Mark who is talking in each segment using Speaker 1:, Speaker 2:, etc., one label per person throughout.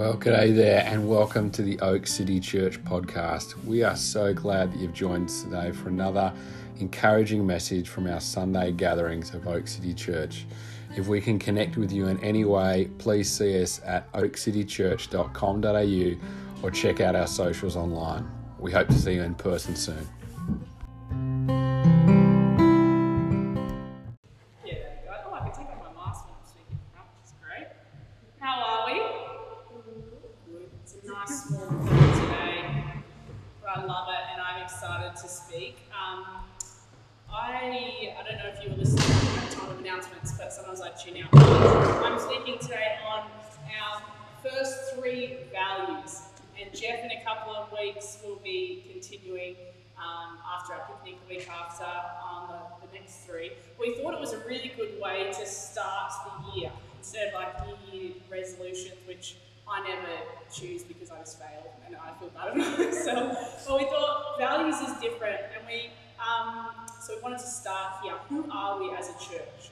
Speaker 1: Well, g'day there, and welcome to the Oak City Church podcast. We are so glad that you've joined us today for another encouraging message from our Sunday gatherings of Oak City Church. If we can connect with you in any way, please see us at oakcitychurch.com.au or check out our socials online. We hope to see you in person soon.
Speaker 2: Continuing um, after our picnic the week after on the, the next three. We thought it was a really good way to start the year instead of like New Year resolutions, which I never choose because I just failed and I feel bad about myself. But we thought values is different, and we um, so we wanted to start here. Who are we as a church?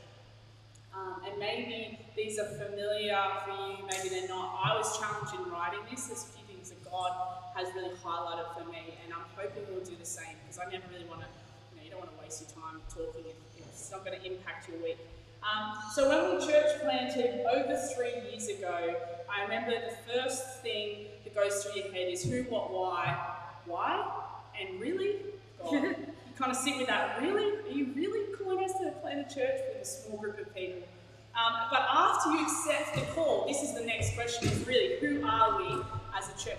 Speaker 2: Um, and maybe these are familiar for you, maybe they're not. I was challenged in writing this. There's a few things that God has really highlighted for me, and I'm hoping we'll do the same because I never really want to, you know, you don't want to waste your time talking if, if it's not going to impact your week. Um, so when we church planted over three years ago, I remember the first thing that goes through your head is who, what, why, why, and really, you kind of sit with that. Really, are you really calling us to plant a church with a small group of people? Um, but after you accept the call, this is the next question: is really who are we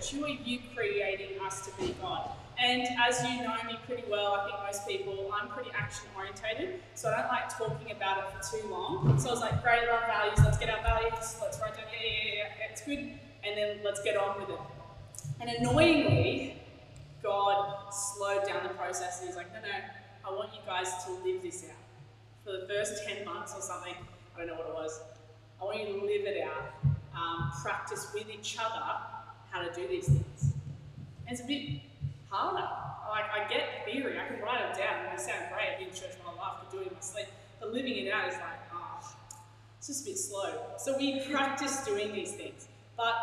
Speaker 2: church? Who are you creating us to be, God? And as you know me pretty well, I think most people, I'm pretty action orientated, so I don't like talking about it for too long. So I was like, great, love values, let's get our values, let's write down, yeah, yeah, yeah, yeah, it's good, and then let's get on with it. And annoyingly, God slowed down the process and he's like, no, no, I want you guys to live this out. For the first 10 months or something, I don't know what it was, I want you to live it out, um, practice with each other how to do these things. And it's a bit harder. Like, I get theory, I can write it down, and they sound great. I've been church my life, I do it in my sleep. But living it out is like, ah, oh, it's just a bit slow. So we practice doing these things. But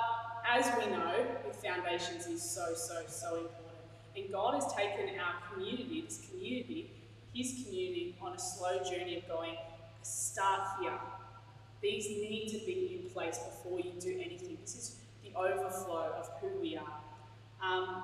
Speaker 2: as we know, with foundations is so, so, so important. And God has taken our community, this community, His community, on a slow journey of going, start here. These need to be in place before you do anything. This is the overflow of who we are. Um,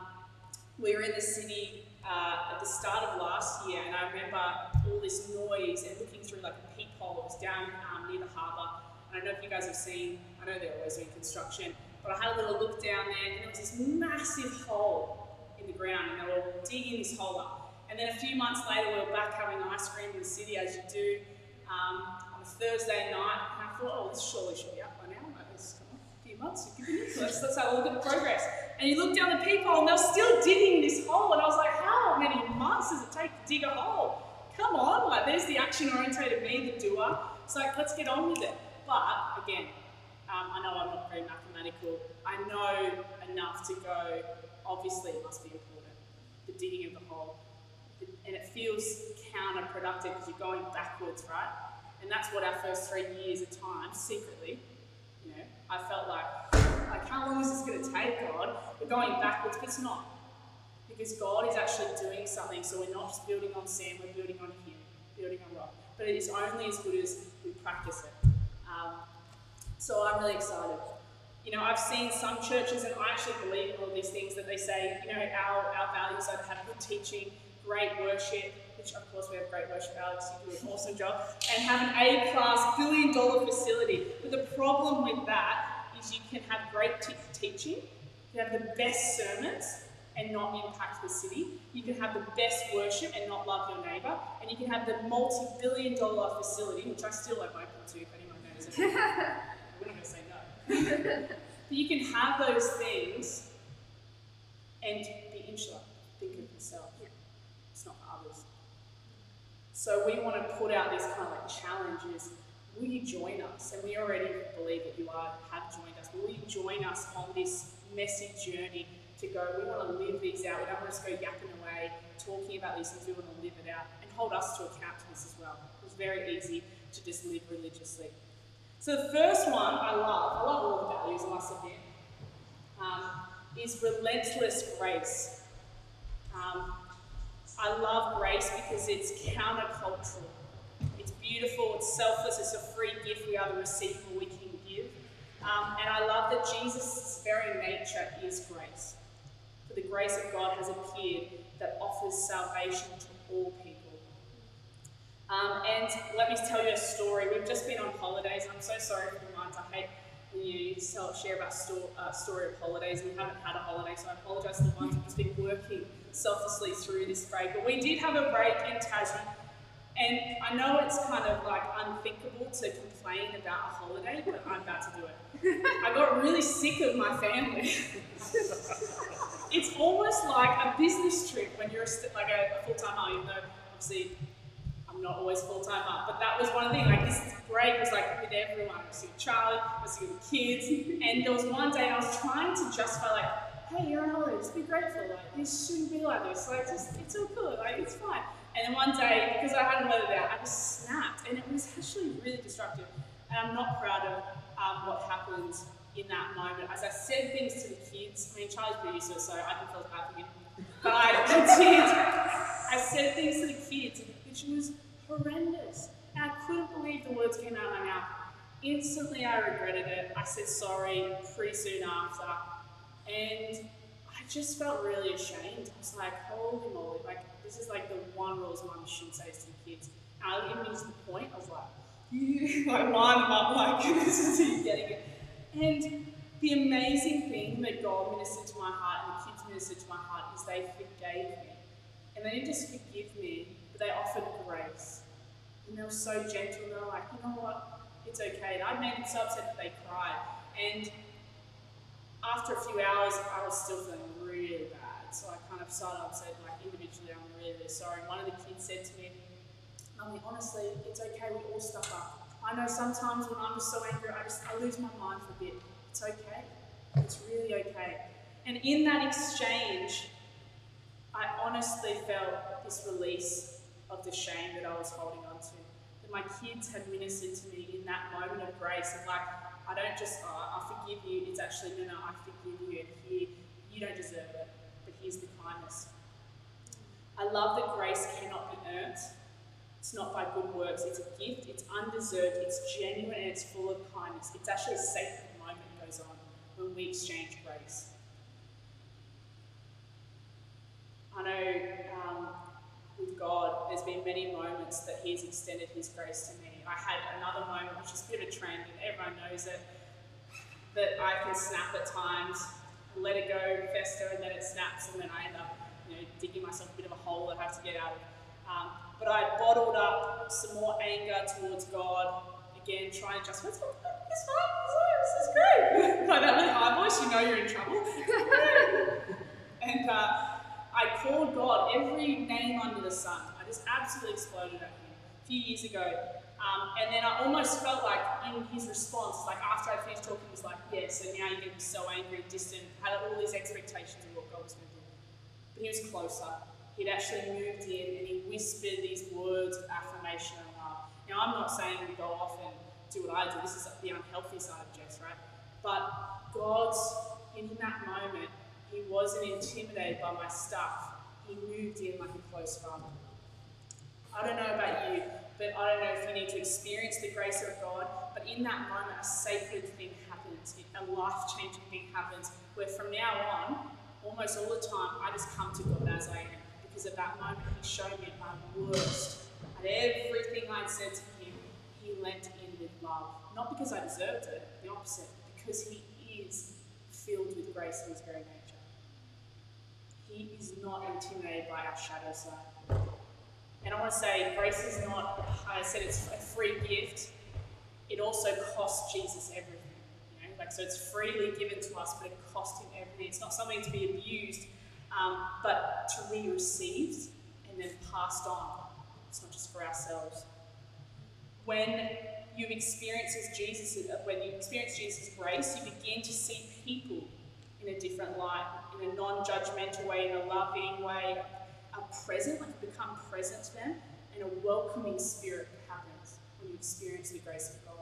Speaker 2: we were in the city uh, at the start of last year, and I remember all this noise and looking through like a peephole. It was down um, near the harbour. I don't know if you guys have seen, I know they're always doing construction, but I had a little look down there, and there was this massive hole in the ground, and they were digging this hole up. And then a few months later, we were back having ice cream in the city, as you do, um, on a Thursday night. And I thought, oh, this surely should be up months. Let's, have a look at the progress. And you look down the peephole, and they're still digging this hole. And I was like, how many months does it take to dig a hole? Come on, like there's the action-orientated me, the doer. It's like, let's get on with it. But again, um, I know I'm not very mathematical. I know enough to go, obviously it must be important, the digging of the hole. And it feels counterproductive because you're going backwards, right? And that's what our first three years of time, secretly, you know, I felt like, like how long is this going to take, God? We're going backwards, but it's not. Because God is actually doing something, so we're not just building on sand, we're building on Him, building on rock. But it is only as good as we practice it. Um, so I'm really excited. You know, I've seen some churches, and I actually believe in all these things that they say, you know, our, our values are to have good teaching, great worship, which of course we have great worship, Alex, you do an awesome job, and have an A class billion dollar facility. But the problem with that is you can have great teaching, you can have the best sermons, and not impact the city. You can have the best worship and not love your neighbour. And you can have the multi billion dollar facility, which I still am open to if anyone knows it. We're not going to say no. but you can have those things and be insular. Think of yourself. It's not for others. So we want to put out this kind of like challenges. Will you join us? And we already believe that you are have joined us. Will you join us on this messy journey to go? We want to live these out. We don't want to just go yapping away, talking about these things. We want to live it out and hold us to account to this as well. It's very easy to just live religiously. So the first one I love, I love all the values, I must admit. um, is relentless grace. Um, I love grace because it's countercultural. It's beautiful, it's selfless, it's a free gift we are the receiver we can give. Um, and I love that Jesus' very nature is grace. For the grace of God has appeared that offers salvation to all people. Um, and let me tell you a story. We've just been on holidays. I'm so sorry for the months. I hate you tell, share about sto- uh, story of holidays we haven't had a holiday, so I apologise to the ones who've just been working selflessly through this break. But we did have a break in Tassie, and I know it's kind of like unthinkable to complain about a holiday, but I'm about to do it. I got really sick of my family. it's almost like a business trip when you're a like a, a full-time even though obviously not always full-time mom, but that was one thing. Like this break was like with everyone. I was with Charlie, I was with the kids, and there was one day I was trying to justify like, hey, you're on holiday, just be grateful. Like this shouldn't be like this. Like just it's all good. Like it's fine. And then one day, because I hadn't it out, I just snapped, and it was actually really destructive. And I'm not proud of um, what happened in that moment. As I said things to the kids, I mean Charlie's pretty it, so I can feel bad for him. But I, I did. I said things to the kids, which was horrendous. And I couldn't believe the words came out of my mouth. Instantly, I regretted it. I said sorry pretty soon after. And I just felt really ashamed. I was like, holy moly, like, this is like the one rule mum should say to the kids. And I even used the point, I was like, like, wind them up, like, this is you getting it. And the amazing thing that God ministered to my heart and the kids ministered to my heart is they forgave me. And they didn't just forgive me, but they offered grace. And they were so gentle. They were like, you know what? It's okay. And I made them so upset that they cried. And after a few hours, I was still feeling really bad. So I kind of started up, and said, like, individually, I'm really, really sorry. And one of the kids said to me, Mummy, honestly, it's okay. We all stuff up. I know sometimes when I'm just so angry, I just I lose my mind for a bit. It's okay. It's really okay. And in that exchange, I honestly felt this release of the shame that I was holding on to. That my kids had ministered to me in that moment of grace of like, I don't just, oh, I forgive you. It's actually, no, no, I forgive you. And here, you don't deserve it, but here's the kindness. I love that grace cannot be earned. It's not by good works. It's a gift. It's undeserved. It's genuine and it's full of kindness. It's actually a sacred moment that goes on when we exchange grace. I know um, with God, there's been many moments that He's extended His grace to me. I had another moment, which is a bit of a trend, and everyone knows it, that I can snap at times, let it go, fester, and then it snaps, and then I end up, you know, digging myself a bit of a hole that I have to get out of. Um, but I bottled up some more anger towards God. Again, trying to just, it's fine, it's fine, this is great. like that really high voice, you know you're in trouble. and uh, I called God every name under the sun. I just absolutely exploded at him a few years ago. Um, and then I almost felt like in his response, like after I finished talking, he was like, yeah, so now you're be so angry, distant, had all these expectations of what God was going to do. But he was closer. He'd actually moved in and he whispered these words of affirmation and love. Now, I'm not saying go off and do what I do. This is the unhealthy side of Jess, right? But God's, in that moment, he wasn't intimidated by my stuff. He moved in like a close father. I don't know about you, but I don't know if you need to experience the grace of God, but in that moment, a sacred thing happens, a life changing thing happens, where from now on, almost all the time, I just come to God as I am. Because at that moment, He showed me my worst. And everything I'd said to Him, He lent in with love. Not because I deserved it, the opposite, because He is filled with grace in His very nature. He is not intimidated by our shadow side. And I want to say, grace is not, I said it's a free gift. It also costs Jesus everything. You know? Like, so it's freely given to us, but it cost him everything. It's not something to be abused, um, but to be received and then passed on. It's not just for ourselves. When you experience Jesus, when you experience Jesus' grace, you begin to see people in a different light, in a non-judgmental way, in a loving way, are present, like become present to them, and a welcoming spirit happens when you experience the grace of God.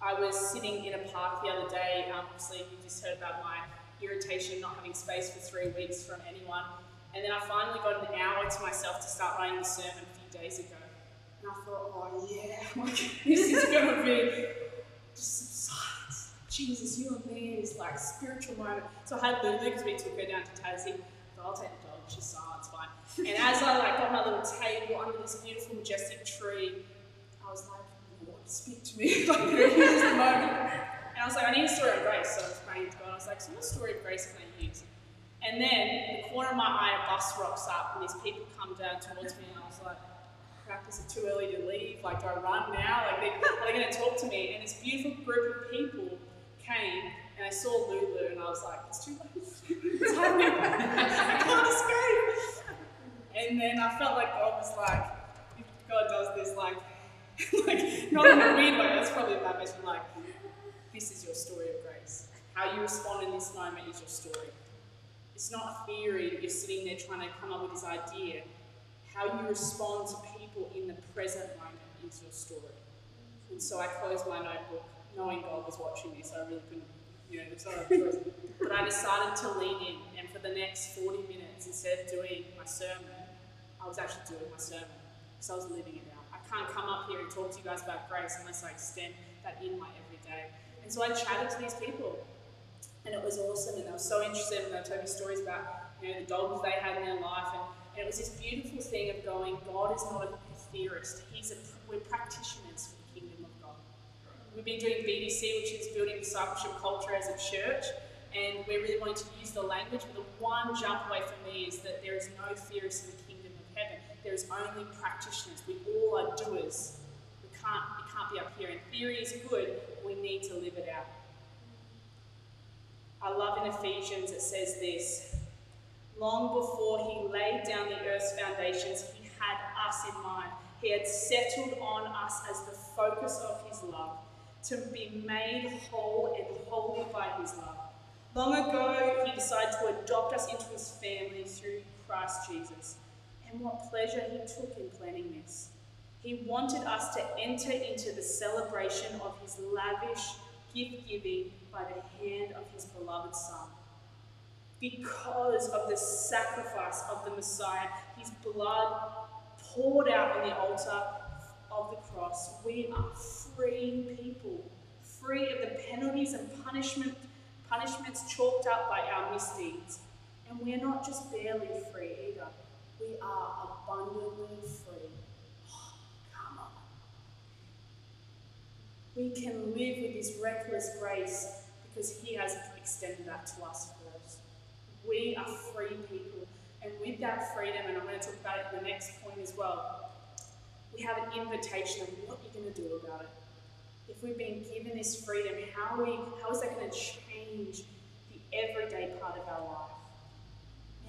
Speaker 2: I was sitting in a park the other day. Um, obviously, you just heard about my irritation not having space for three weeks from anyone. And then I finally got an hour to myself to start writing the sermon a few days ago. And I thought, oh yeah, this is going to be. Jesus, you is like spiritual moment. So I had Lulu because we took her down to Tassie. I'll take the dog, she's silent, it's fine. And as I like got my little table under this beautiful, majestic tree, I was like, Lord, speak to me. like, here's the moment. And I was like, I need a story of grace. So I was praying to God. I was like, so what story of grace can I use? And then in the corner of my eye, a bus rocks up, and these people come down towards me, and I was like, crap, is it too early to leave? Like, do I run now? Like, they, are they going to talk to me? And this beautiful group of people came, and I saw Lulu, and I was like, it's too late. it's. I can't escape. And then I felt like God was like, if God does this, like, like not in a weird way, that's probably a bad message, like, this is your story of grace. How you respond in this moment is your story. It's not a theory that you're sitting there trying to come up with this idea. How you respond to people in the present moment is your story. And so I closed my notebook, knowing God was watching me, so I really couldn't, you know. But I decided to lean in, and for the next 40 minutes, instead of doing my sermon, I was actually doing my sermon because I was living it out. I can't come up here and talk to you guys about grace unless I extend that in my everyday. And so I chatted to these people and it was awesome. And they were so interested, and they told me stories about you know the dogs they had in their life, and, and it was this beautiful thing of going, God is not a theorist; He's a we're practitioners for the kingdom of God. We've been doing BDC, which is building discipleship culture as a church, and we're really wanting to use the language. But the one jump away for me is that there is no theorists in the kingdom of heaven. There is only practitioners. We all are doers. We can't, we can't be up here. And theory is good. We need to live it out. I love in Ephesians it says this Long before he laid down the earth's foundations, he had us in mind. He had settled on us as the focus of to be made whole and holy by his love. Long ago, he decided to adopt us into his family through Christ Jesus. And what pleasure he took in planning this. He wanted us to enter into the celebration of his lavish gift giving by the hand of his beloved Son. Because of the sacrifice of the Messiah, his blood poured out on the altar of the cross, we are free people, free of the penalties and punishment, punishments chalked up by our misdeeds. And we are not just barely free either, we are abundantly free. Oh, come on, we can live with this reckless grace because He has extended that to us first. We are free people. And with that freedom, and I'm going to talk about it in the next point as well, we have an invitation of what you're going to do about it. If we've been given this freedom, how, we, how is that going to change the everyday part of our life?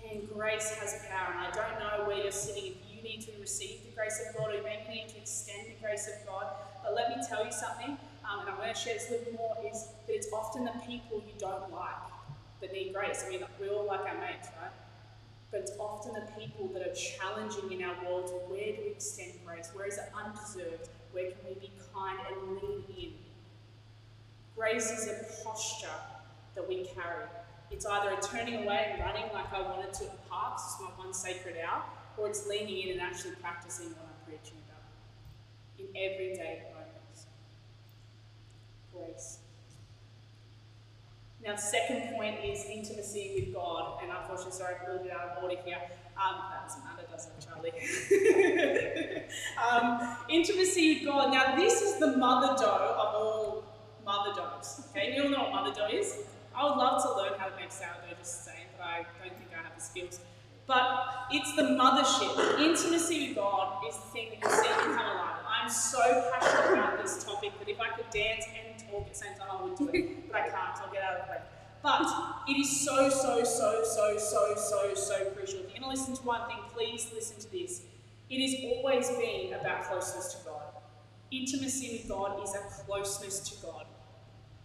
Speaker 2: Man, grace has power, and I don't know where you're sitting. If you need to receive the grace of God, or maybe you need to extend the grace of God, but let me tell you something, um, and I'm going to share this a little more, is that it's often the people you don't like that need grace. I mean, we all like our mates, right? But it's often the people that are challenging in our world to where do we extend grace? Where is it undeserved? Where can we be kind and lean in? Grace is a posture that we carry. It's either a turning away and running like I wanted to at the parks, it's my one sacred hour, or it's leaning in and actually practicing what I'm preaching about in everyday moments. grace. Now, the second point is intimacy with God, and unfortunately, sorry, a little bit out of order here. Um, that doesn't matter, does it, Charlie? um, intimacy with God. Now, this is the mother dough of all mother doughs. Okay, you all know what mother dough is? I would love to learn how to make sourdough, just saying, but I don't think I have the skills. But it's the mothership. Intimacy with God is the thing that you see come alive. I'm so passionate about this topic that if I could dance and talk at the same time, I would do it. But I can't, I'll get out of the way. But it is so, so, so, so, so, so, so crucial. If you're going to listen to one thing, please listen to this. It has always been about closeness to God. Intimacy with God is a closeness to God.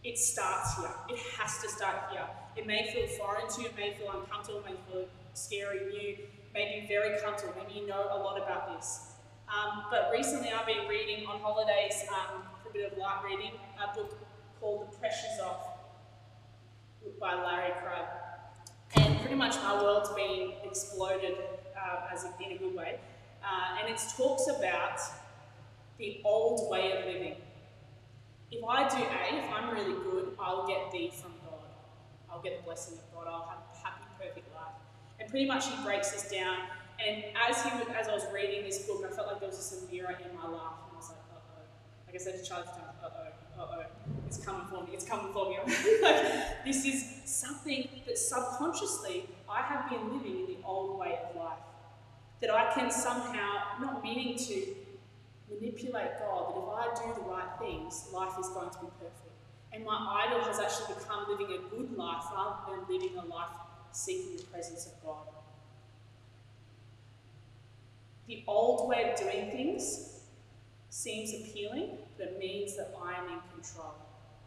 Speaker 2: It starts here. It has to start here. It may feel foreign to you, it may feel uncomfortable, it may feel scary, new, maybe very comfortable, maybe you know a lot about this. Um, but recently I've been reading on holidays um, for a bit of light reading a book called The Pressure's Off by Larry Crabb. And pretty much my world's been exploded uh, as in a good way. Uh, and it talks about the old way of living. If I do A, if I'm really good, I'll get B from God. I'll get the blessing of God. I'll have a happy, perfect life. And pretty much he breaks this down. And as he as I was reading this book, I felt like there was just a mirror in my life, and I was like, uh oh. Like I said to Charlie, uh oh, uh oh, it's coming for me, it's coming for me. like, this is something that subconsciously I have been living in the old way of life. That I can somehow, not meaning to manipulate God, that if I do the right things, life is going to be perfect. And my idol has actually become living a good life rather than living a life seeking the presence of God. The old way of doing things seems appealing, but it means that I am in control,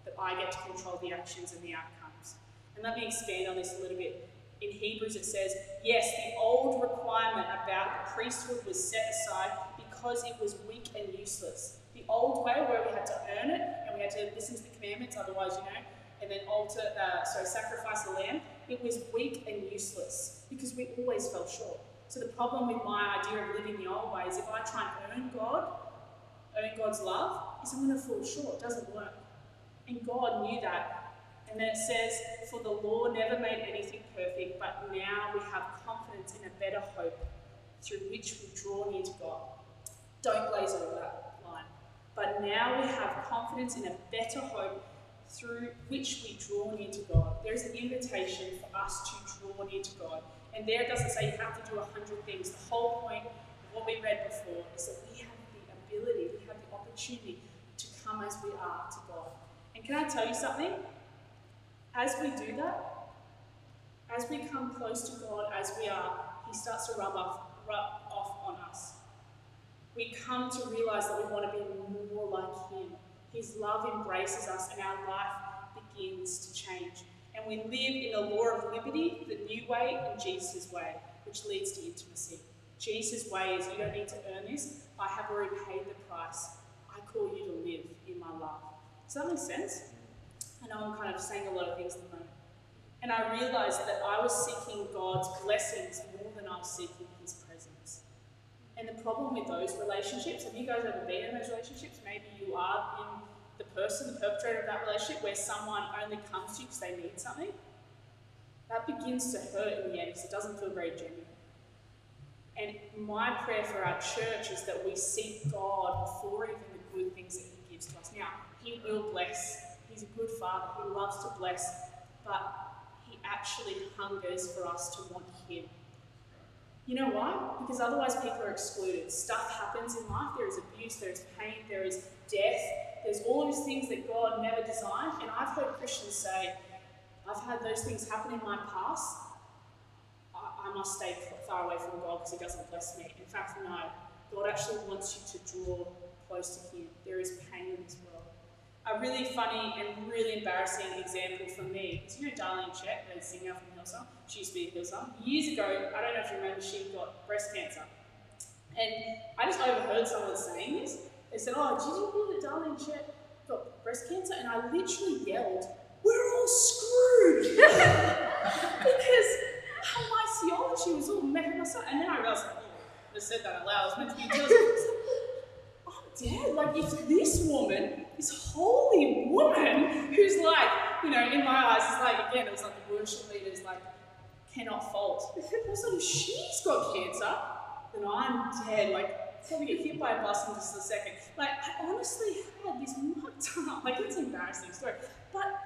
Speaker 2: that I get to control the actions and the outcomes. And let me expand on this a little bit. In Hebrews, it says, Yes, the old requirement about the priesthood was set aside because it was weak and useless. The old way, where we had to earn it and we had to listen to the commandments, otherwise, you know, and then alter, uh, sorry, sacrifice a lamb, it was weak and useless because we always fell short. So the problem with my idea of living the old way is if I try and earn God, earn God's love, is I'm going to fall short. It doesn't work. And God knew that. And then it says, For the law never made anything perfect, but now we have confidence in a better hope through which we draw near to God. Don't glaze over that line. But now we have confidence in a better hope through which we draw near to God. There is an invitation for us to draw near to God. And there it doesn't say you have to do a hundred things. The whole point of what we read before is that we have the ability, we have the opportunity to come as we are to God. And can I tell you something? As we do that, as we come close to God as we are, He starts to rub off, rub off on us. We come to realize that we want to be more like Him. His love embraces us, and our life begins to change. And we live in the law of liberty, the new way, and Jesus' way, which leads to intimacy. Jesus' way is you don't need to earn this. I have already paid the price. I call you to live in my love. Does that make sense? I know I'm kind of saying a lot of things at the moment. And I realized that I was seeking God's blessings more than I was seeking His presence. And the problem with those relationships, have you guys ever been in those relationships? Maybe you are in the person, the perpetrator of that relationship, where someone only comes to you because they need something, that begins to hurt in the end because it doesn't feel very genuine. And my prayer for our church is that we seek God before even the good things that He gives to us. Now, He will bless. He's a good Father. He loves to bless, but He actually hungers for us to want Him. You know why? Because otherwise people are excluded. Stuff happens in life. There is abuse, there is pain, there is death, there's all these things that God never designed. And I've heard Christians say, I've had those things happen in my past. I, I must stay far away from God because He doesn't bless me. In fact, no. God actually wants you to draw close to Him. There is pain in this world. A really funny and really embarrassing example for me is you know Darlene Zschech, the singer from Hillsong? She used to be a Hillsong. Years ago, I don't know if you remember, she got breast cancer. And I just overheard someone saying this. They said, Oh, did you hear that Darlene Zschech got breast cancer? And I literally yelled, We're all screwed! because my theology was all messed up. And then I realized, oh, I said that out loud. I was meant to be jealous. I'm oh, dead. Like, if this woman, this holy woman, who's like, you know, in my eyes, it's like, again, it was like the worship leaders, like, cannot fault. Also, if she's got cancer, then I'm dead. Like, probably get hit by a bus in just a second. Like, I honestly had this mucked up. Like, it's an embarrassing story. But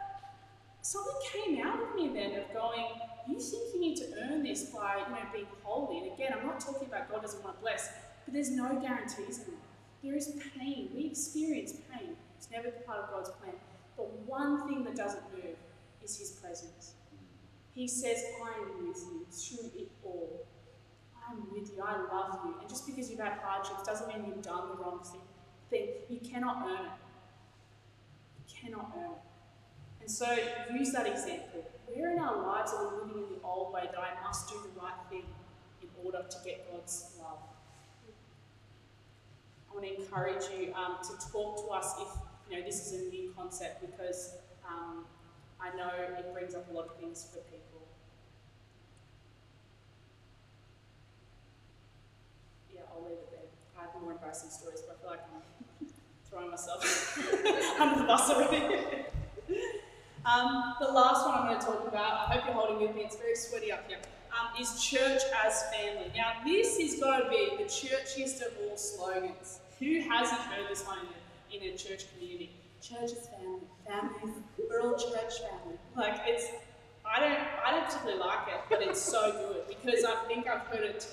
Speaker 2: something came out of me then of going, you think you need to earn this by, you know, being holy. And again, I'm not talking about God doesn't want to bless, but there's no guarantees in life. There is pain. We experience pain. It's never part of God's plan. But one thing that doesn't move is His presence. He says, I am with you through it all. I'm with you. I love you. And just because you've had hardships doesn't mean you've done the wrong thing. You cannot earn it. You cannot earn it. And so use that example. Where in our lives are we living in the old way that I must do the right thing in order to get God's love? I want to encourage you um, to talk to us if you know this is a new concept because um, I know it brings up a lot of things for people. Yeah, I'll leave it there. I have more embarrassing stories, but I feel like I'm throwing myself under the bus already. um, the last one I'm going to talk about, I hope you're holding with me, it's very sweaty up here, um, is church as family. Now, this is going to be the churchiest of all slogans. Who hasn't heard this one in a, church community? Church is family. Families, we're all church family. Like it's, I don't, I don't particularly like it, but it's so good because I think I've heard it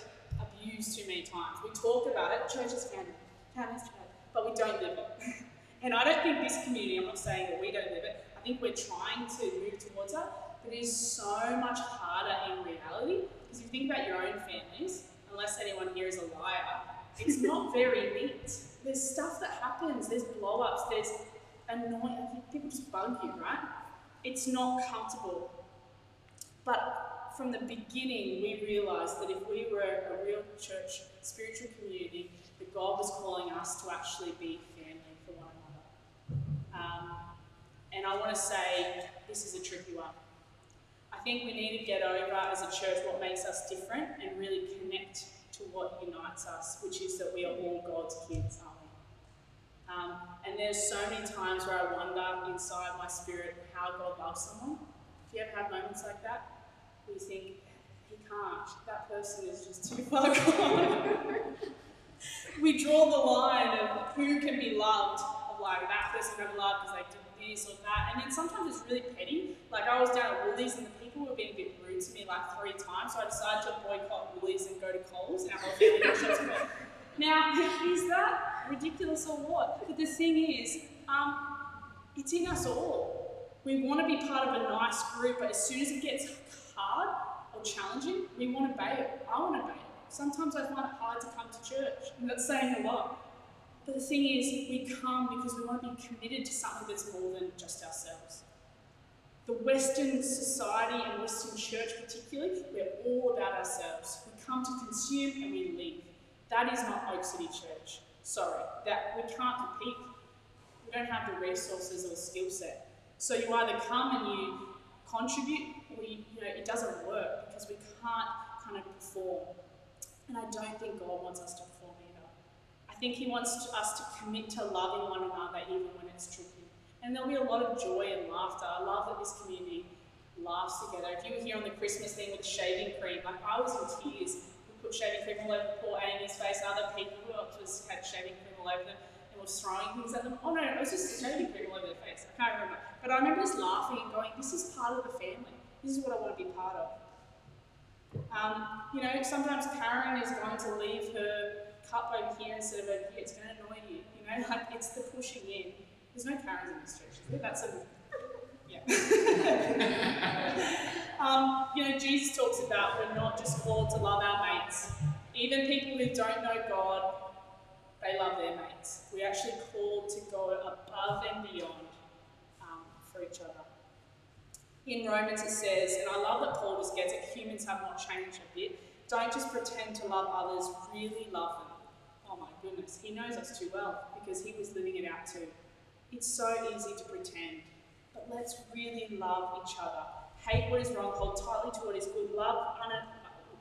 Speaker 2: abused too many times. We talk about it, church is family, family's church, but we don't live it. and I don't think this community. I'm not saying that we don't live it. I think we're trying to move towards it, but it is so much harder in reality because if you think about your own families, unless anyone here is a liar, it's not very neat. There's stuff that happens. There's blow-ups. There's annoying. People just bug you, right? It's not comfortable. But from the beginning, we realised that if we were a real church, spiritual community, that God was calling us to actually be family for one another. Um, and I want to say this is a tricky one. I think we need to get over as a church what makes us different and really connect to what unites us, which is that we are all God's kids, aren't we? Um, and there's so many times where I wonder inside my spirit how God loves someone. Do you ever have moments like that? You think, he can't, that person is just too far gone. we draw the line of who can be loved, of like that person be loved because they did this or that. And then sometimes it's really petty. Like I was down at Woolies and the people were being a bit rude to me like three times, so I decided to boycott Woolies and go to Coles and our whole family got Now, is that ridiculous or what? But the thing is, um, it's in us all. We want to be part of a nice group, but as soon as it gets hard or challenging, we want to bail. I want to bail. Sometimes I find it hard to come to church, and that's saying a lot. But the thing is, we come because we want to be committed to something that's more than just ourselves. The Western society and Western church, particularly, we're all about ourselves. We come to consume and we leave. That is not Oak City Church. Sorry, that we can't compete. We don't have the resources or skill set. So you either come and you contribute, or you, know it doesn't work because we can't kind of perform. And I don't think God wants us to perform either. I think He wants to, us to commit to loving one another even when it's tricky. And there'll be a lot of joy and laughter. I love that this community laughs together. If you were here on the Christmas thing with shaving cream, like I was in tears We put shaving cream all over poor Amy's face. Other people just had shaving cream all over them and was throwing things at them. Oh no, it was just shaving cream all over their face. I can't remember. But I remember just laughing and going, this is part of the family. This is what I want to be part of. Um, you know, sometimes Karen is going to leave her cup over here instead of over here. It's going to annoy you. You know, like it's the pushing in. There's no Karens in this church. That's a yeah. um, you know, Jesus talks about we're not just called to love our mates. Even people who don't know God, they love their mates. We're actually called to go above and beyond um, for each other. In Romans it says, and I love that Paul just gets it, humans have not changed a bit. Don't just pretend to love others, really love them. Oh my goodness, he knows us too well because he was living it out too. It's so easy to pretend but let's really love each other. Hate what is wrong, hold tightly to what is good, love,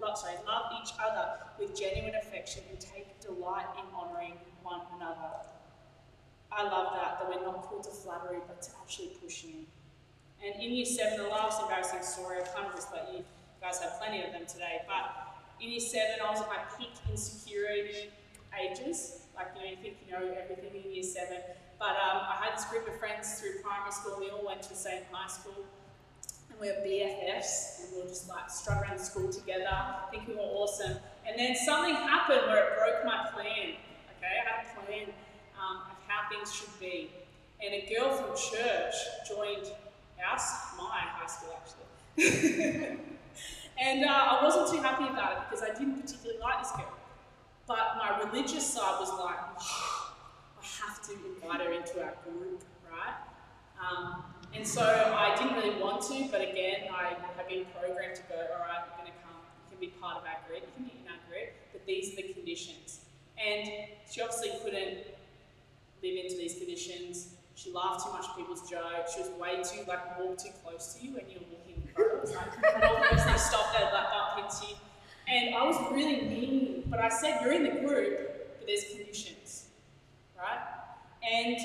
Speaker 2: love, sorry, love each other with genuine affection and take delight in honouring one another. I love that, that we're not called to flattery, but to actually pushing. And in year seven, the last embarrassing story, I've kind of just let you guys have plenty of them today, but in year seven, I was at my peak insecurity ages. Like, you know, you think you know everything in year seven. But um, I had this group of friends through primary school. We all went to the same high school. And we were BFFs. And we were just like strut around school together. thinking we were awesome. And then something happened where it broke my plan. Okay, I had a plan um, of how things should be. And a girl from church joined us, my high school actually. and uh, I wasn't too happy about it because I didn't particularly like this girl. But my religious side was like, I have to invite her into our group, right? Um, and so I didn't really want to, but again, I have been programmed to go, all right, you're going to come, you can be part of our group, you can be in our group, but these are the conditions. And she obviously couldn't live into these conditions. She laughed too much at people's jokes. She was way too like walk too close to you when you were walking in photos. Like and obviously stopped there, like bump into you. And I was really mean, but I said you're in the group, but there's conditions, right? And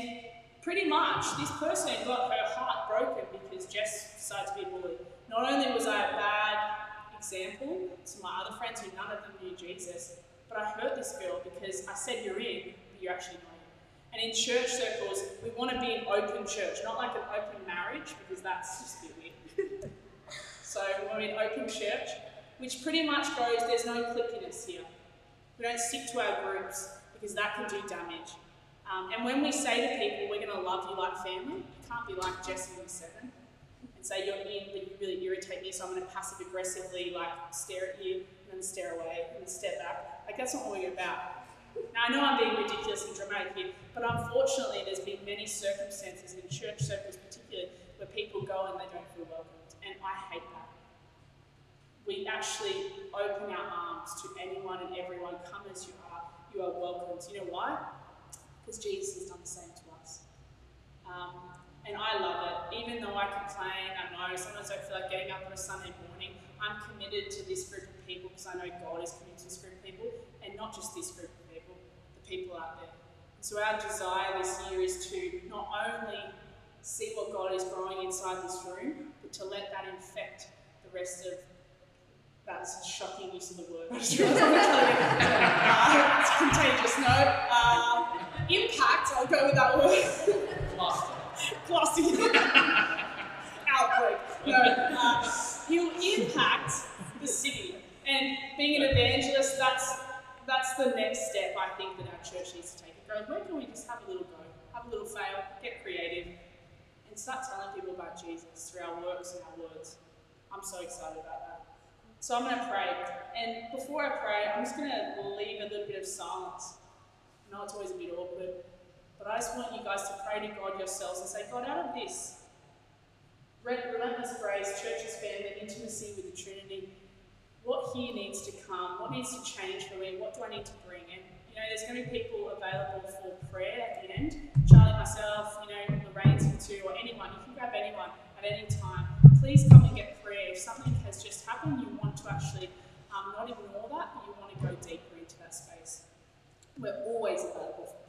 Speaker 2: pretty much this person got her heart broken because Jess decided to be bully. Not only was I a bad example to my other friends who none of them knew Jesus, but I hurt this girl because I said you're in, but you're actually not. And in church circles, we want to be an open church, not like an open marriage, because that's just a bit weird. so we want to be an open church, which pretty much goes, there's no clickiness here. We don't stick to our groups because that can do damage. Um, and when we say to people, we're going to love you like family, you can't be like Jesse and Seven and say you're in, but you really irritate me, so I'm going to passive aggressively like stare at you and then stare away and then step back. Like that's not what we're about. Now, I know I'm being ridiculous and dramatic here, but unfortunately, there's been many circumstances in church circles, particularly, where people go and they don't feel welcomed, and I hate that. We actually open our arms to anyone and everyone. Come as you are. You are welcomed. You know why? Because Jesus has done the same to us. Um, and I love it. Even though I complain, I know sometimes I feel like getting up on a Sunday morning. I'm committed to this group of people because I know God is committed to this group of people, and not just this group people out there. And so our desire this year is to not only see what God is growing inside this room, but to let that infect the rest of that's a shocking use of the word. I just realised I'm it's contagious. No. Uh, impact, I'll go with that word.
Speaker 3: Cluster.
Speaker 2: Cluster. Outbreak. No. Uh, he'll impact the city. And being an evangelist, that's that's the next step I think that our church needs to take. It goes, where can we just have a little go, have a little fail, get creative, and start telling people about Jesus through our works and our words. I'm so excited about that. So I'm going to pray. And before I pray, I'm just going to leave a little bit of silence. I know it's always a bit awkward, but I just want you guys to pray to God yourselves and say, God, out of this, relentless grace, church's family, intimacy with the Trinity, what here needs to come, what needs to change for me, what do I need to bring in? You know, there's going to be people available for prayer at the end. Charlie, myself, you know, Lorraine's too, or anyone. You can grab anyone at any time. Please come and get prayer. If something has just happened, you want to actually um, not ignore that, but you want to go deeper into that space. We're always available for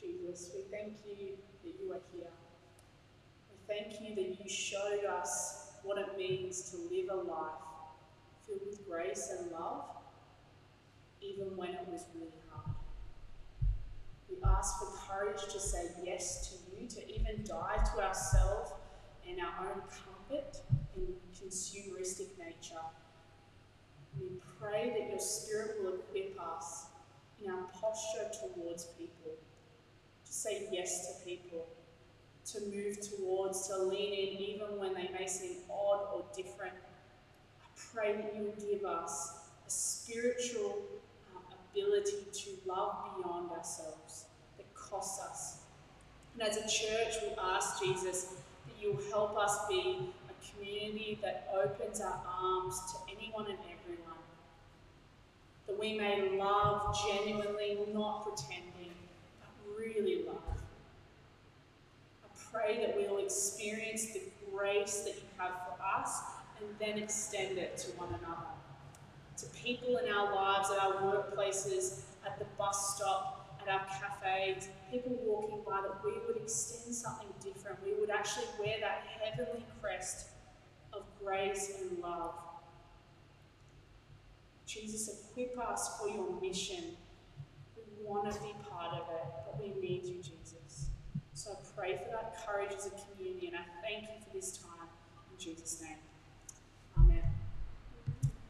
Speaker 2: Jesus, we thank you that you are here. We thank you that you showed us what it means to live a life filled with grace and love, even when it was really hard. We ask for courage to say yes to you, to even die to ourselves and our own comfort and consumeristic nature. We pray that your Spirit will equip us in our posture towards people to say yes to people, to move towards, to lean in even when they may seem odd or different. I pray that you give us a spiritual um, ability to love beyond ourselves that costs us. And as a church, we ask Jesus that you'll help us be a community that opens our arms to anyone and everyone. That we may love genuinely, not pretending really love. I pray that we'll experience the grace that you have for us and then extend it to one another. To people in our lives, at our workplaces, at the bus stop, at our cafes, people walking by, that we would extend something different. We would actually wear that heavenly crest of grace and love. Jesus, equip us for your mission want to be part of it, but we need you, Jesus. So I pray for that courage as a community, and I thank you for this time. In Jesus' name. Amen.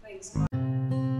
Speaker 2: Thanks, God.